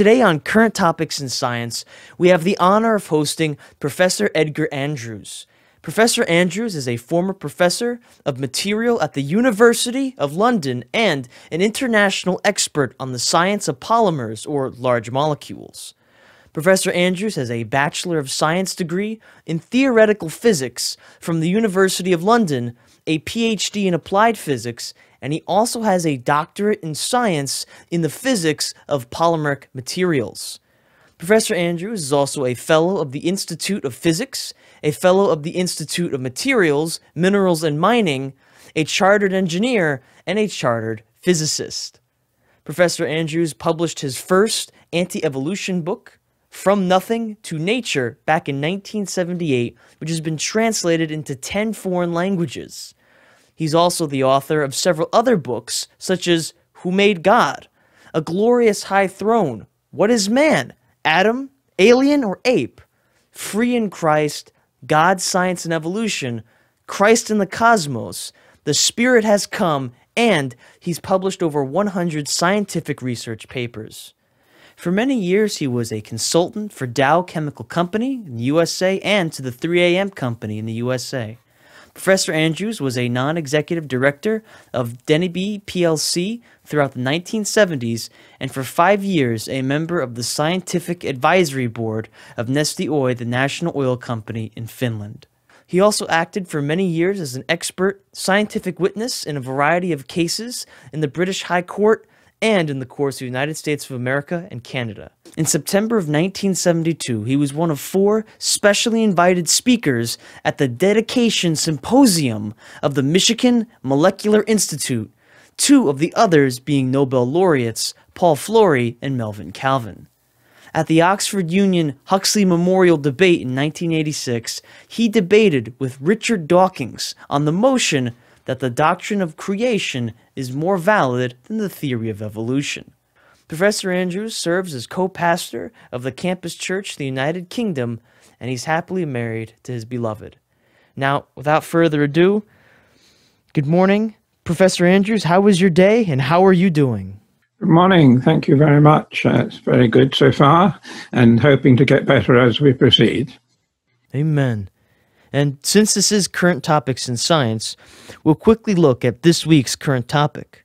Today on Current Topics in Science, we have the honor of hosting Professor Edgar Andrews. Professor Andrews is a former professor of material at the University of London and an international expert on the science of polymers or large molecules. Professor Andrews has a Bachelor of Science degree in theoretical physics from the University of London, a PhD in applied physics, and he also has a doctorate in science in the physics of polymeric materials. Professor Andrews is also a fellow of the Institute of Physics, a fellow of the Institute of Materials, Minerals, and Mining, a chartered engineer, and a chartered physicist. Professor Andrews published his first anti evolution book, From Nothing to Nature, back in 1978, which has been translated into 10 foreign languages. He's also the author of several other books, such as Who Made God? A Glorious High Throne, What is Man? Adam, Alien, or Ape? Free in Christ, God, Science, and Evolution, Christ in the Cosmos, The Spirit Has Come, and he's published over 100 scientific research papers. For many years, he was a consultant for Dow Chemical Company in the USA and to the 3M Company in the USA. Professor Andrews was a non executive director of Denby plc throughout the 1970s and for five years a member of the Scientific Advisory Board of Neste Oy, the national oil company in Finland. He also acted for many years as an expert scientific witness in a variety of cases in the British High Court and in the course of the United States of America and Canada. In September of 1972, he was one of four specially invited speakers at the dedication symposium of the Michigan Molecular Institute, two of the others being Nobel laureates Paul Flory and Melvin Calvin. At the Oxford Union Huxley Memorial Debate in 1986, he debated with Richard Dawkins on the motion that the doctrine of creation is more valid than the theory of evolution. Professor Andrews serves as co pastor of the campus church, the United Kingdom, and he's happily married to his beloved. Now, without further ado, good morning, Professor Andrews. How was your day and how are you doing? Good morning. Thank you very much. Uh, it's very good so far and hoping to get better as we proceed. Amen. And since this is current topics in science, we'll quickly look at this week's current topic.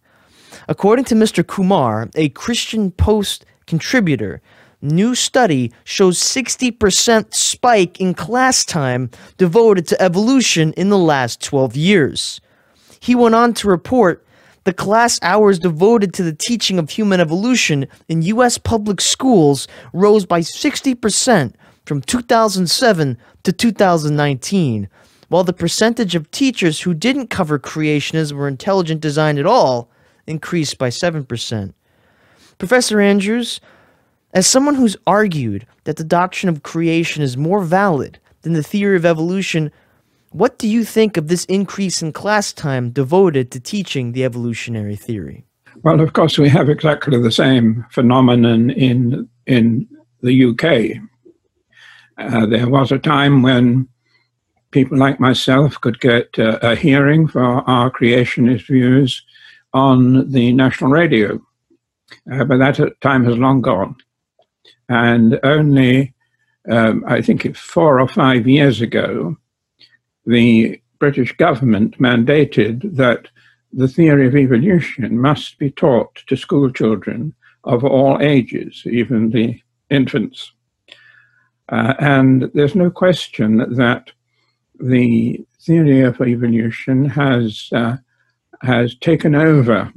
According to Mr. Kumar, a Christian Post contributor, new study shows 60% spike in class time devoted to evolution in the last 12 years. He went on to report the class hours devoted to the teaching of human evolution in US public schools rose by 60% from 2007 to 2019, while the percentage of teachers who didn't cover creationism or intelligent design at all increased by 7%. Professor Andrews, as someone who's argued that the doctrine of creation is more valid than the theory of evolution, what do you think of this increase in class time devoted to teaching the evolutionary theory? Well, of course, we have exactly the same phenomenon in in the UK. Uh, there was a time when people like myself could get uh, a hearing for our creationist views on the national radio, uh, but that time has long gone. And only, um, I think, four or five years ago, the British government mandated that the theory of evolution must be taught to school children of all ages, even the infants. Uh, and there's no question that the theory of evolution has uh, has taken over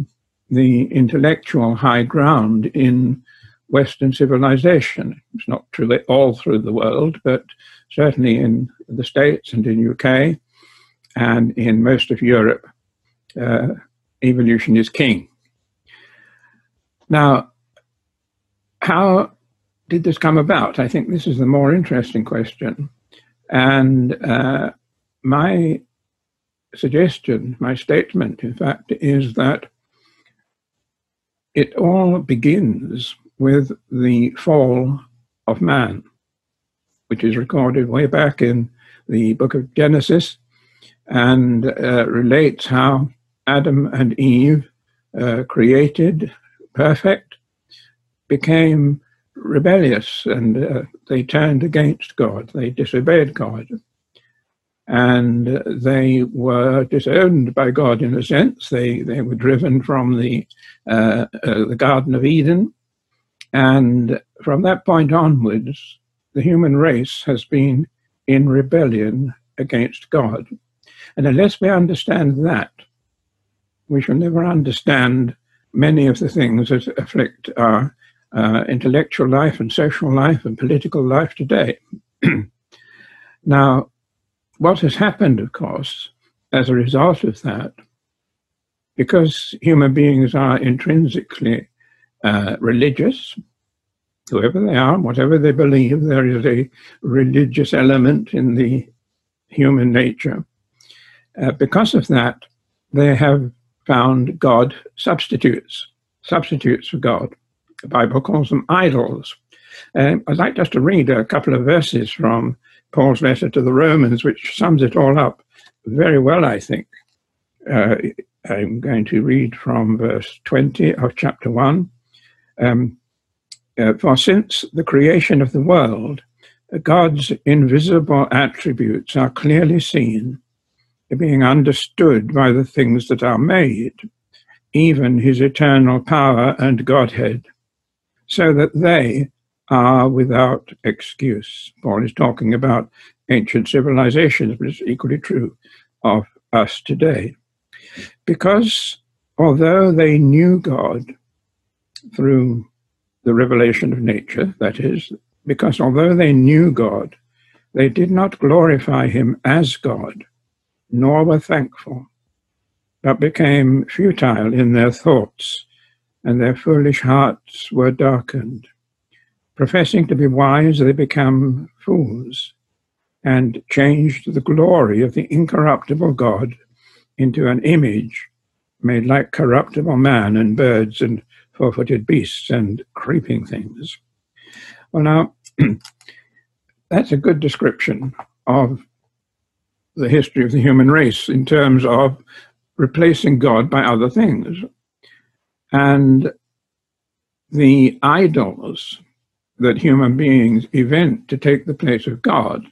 the intellectual high ground in Western civilization. It's not true all through the world, but certainly in the States and in UK and in most of Europe, uh, evolution is king. Now, how did this come about? I think this is the more interesting question. And uh, my suggestion, my statement, in fact, is that it all begins with the fall of man, which is recorded way back in the book of Genesis and uh, relates how Adam and Eve, uh, created perfect, became rebellious and uh, they turned against God. They disobeyed God. And they were disowned by God in a sense. They, they were driven from the, uh, uh, the Garden of Eden. And from that point onwards, the human race has been in rebellion against God. And unless we understand that, we shall never understand many of the things that afflict our uh, intellectual life and social life and political life today. now, what has happened, of course, as a result of that, because human beings are intrinsically uh, religious, whoever they are, whatever they believe, there is a religious element in the human nature. Uh, because of that, they have found God substitutes, substitutes for God. The Bible calls them idols. Uh, I'd like just to read a couple of verses from Paul's letter to the Romans, which sums it all up very well, I think. Uh, I'm going to read from verse 20 of chapter 1. Um, uh, For since the creation of the world, God's invisible attributes are clearly seen, being understood by the things that are made, even his eternal power and Godhead, so that they are without excuse. Paul is talking about ancient civilizations, but it's equally true of us today. Because although they knew God through the revelation of nature, that is, because although they knew God, they did not glorify him as God, nor were thankful, but became futile in their thoughts, and their foolish hearts were darkened. Professing to be wise, they became fools and changed the glory of the incorruptible God into an image made like corruptible man and birds and four footed beasts and creeping things. Well, now, that's a good description of the history of the human race in terms of replacing God by other things. And the idols that human beings invent to take the place of God.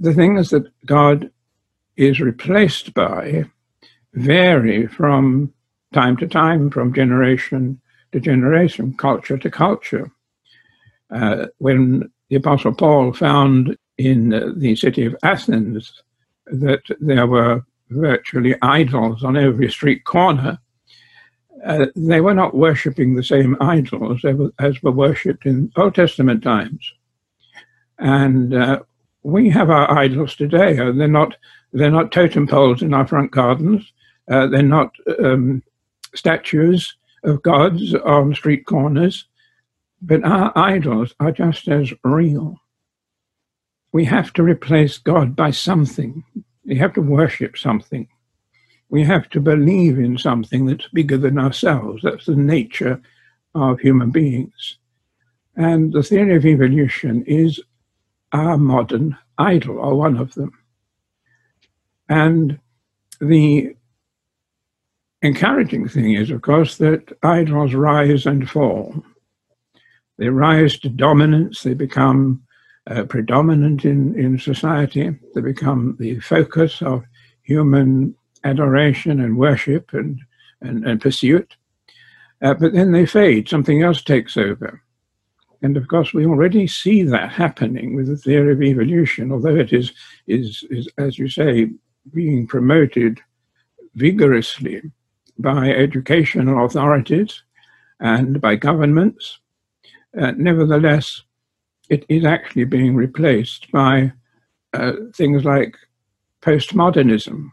The things that God is replaced by vary from time to time, from generation to generation, culture to culture. Uh, when the Apostle Paul found in the city of Athens that there were virtually idols on every street corner, uh, they were not worshipping the same idols as were worshipped in Old Testament times. And uh, we have our idols today. Uh, they're not they're not totem poles in our front gardens. Uh, they're not um, statues of gods on street corners. But our idols are just as real. We have to replace God by something. We have to worship something we have to believe in something that's bigger than ourselves. That's the nature of human beings. And the theory of evolution is our modern idol, or one of them. And the encouraging thing is, of course, that idols rise and fall. They rise to dominance, they become uh, predominant in, in society, they become the focus of human adoration and worship and, and, and pursuit. Uh, but then they fade, something else takes over. And of course, we already see that happening with the theory of evolution, although it is, is, is as you say, being promoted vigorously by educational authorities and by governments. Uh, nevertheless, it is actually being replaced by uh, things like postmodernism,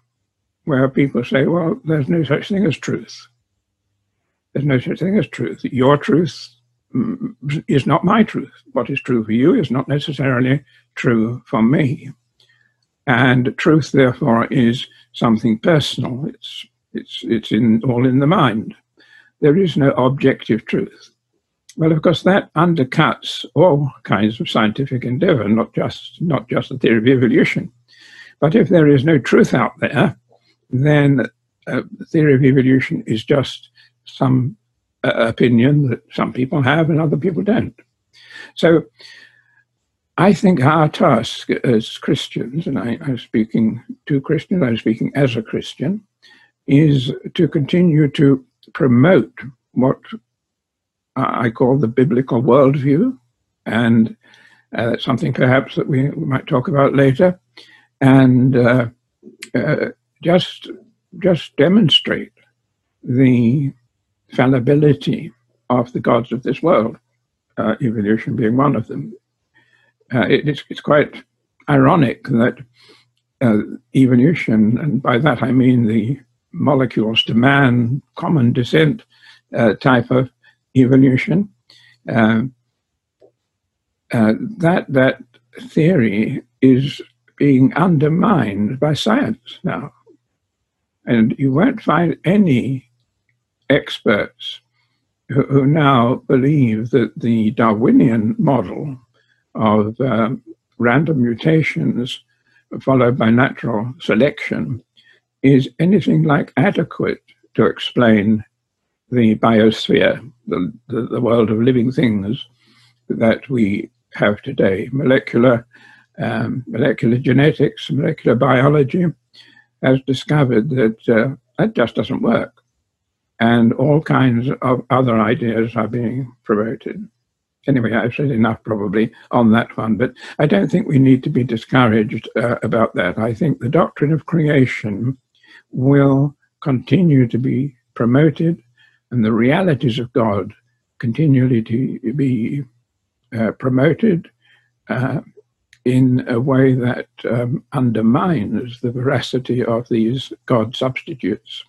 where people say, well, there's no such thing as truth. There's no such thing as truth. Your truth mm, is not my truth. What is true for you is not necessarily true for me. And truth, therefore, is something personal. It's, it's, it's in, all in the mind. There is no objective truth. Well, of course, that undercuts all kinds of scientific endeavor, not just, not just the theory of evolution. But if there is no truth out there, then uh, the theory of evolution is just some uh, opinion that some people have and other people don't. So I think our task as Christians, and I, am speaking to Christians, I'm speaking as a Christian, is to continue to promote what I call the biblical worldview, and uh, that's something perhaps that we, we, might talk about later, and uh, uh, just just demonstrate the fallibility of the gods of this world, uh, evolution being one of them. Uh, it, it's, it's quite ironic that uh, evolution, and by that I mean the molecules to man, common descent uh, type of evolution, uh, uh, that that theory is being undermined by science now. And you won't find any experts who, who now believe that the Darwinian model of um, random mutations followed by natural selection is anything like adequate to explain the biosphere, the, the, the world of living things that we have today. Molecular, um, molecular genetics, molecular biology has discovered that uh, that just doesn't work. And all kinds of other ideas are being promoted. Anyway, I've said enough probably on that one, but I don't think we need to be discouraged uh, about that. I think the doctrine of creation will continue to be promoted and the realities of God continually to be uh, promoted uh, in a way that um, undermines the veracity of these God substitutes.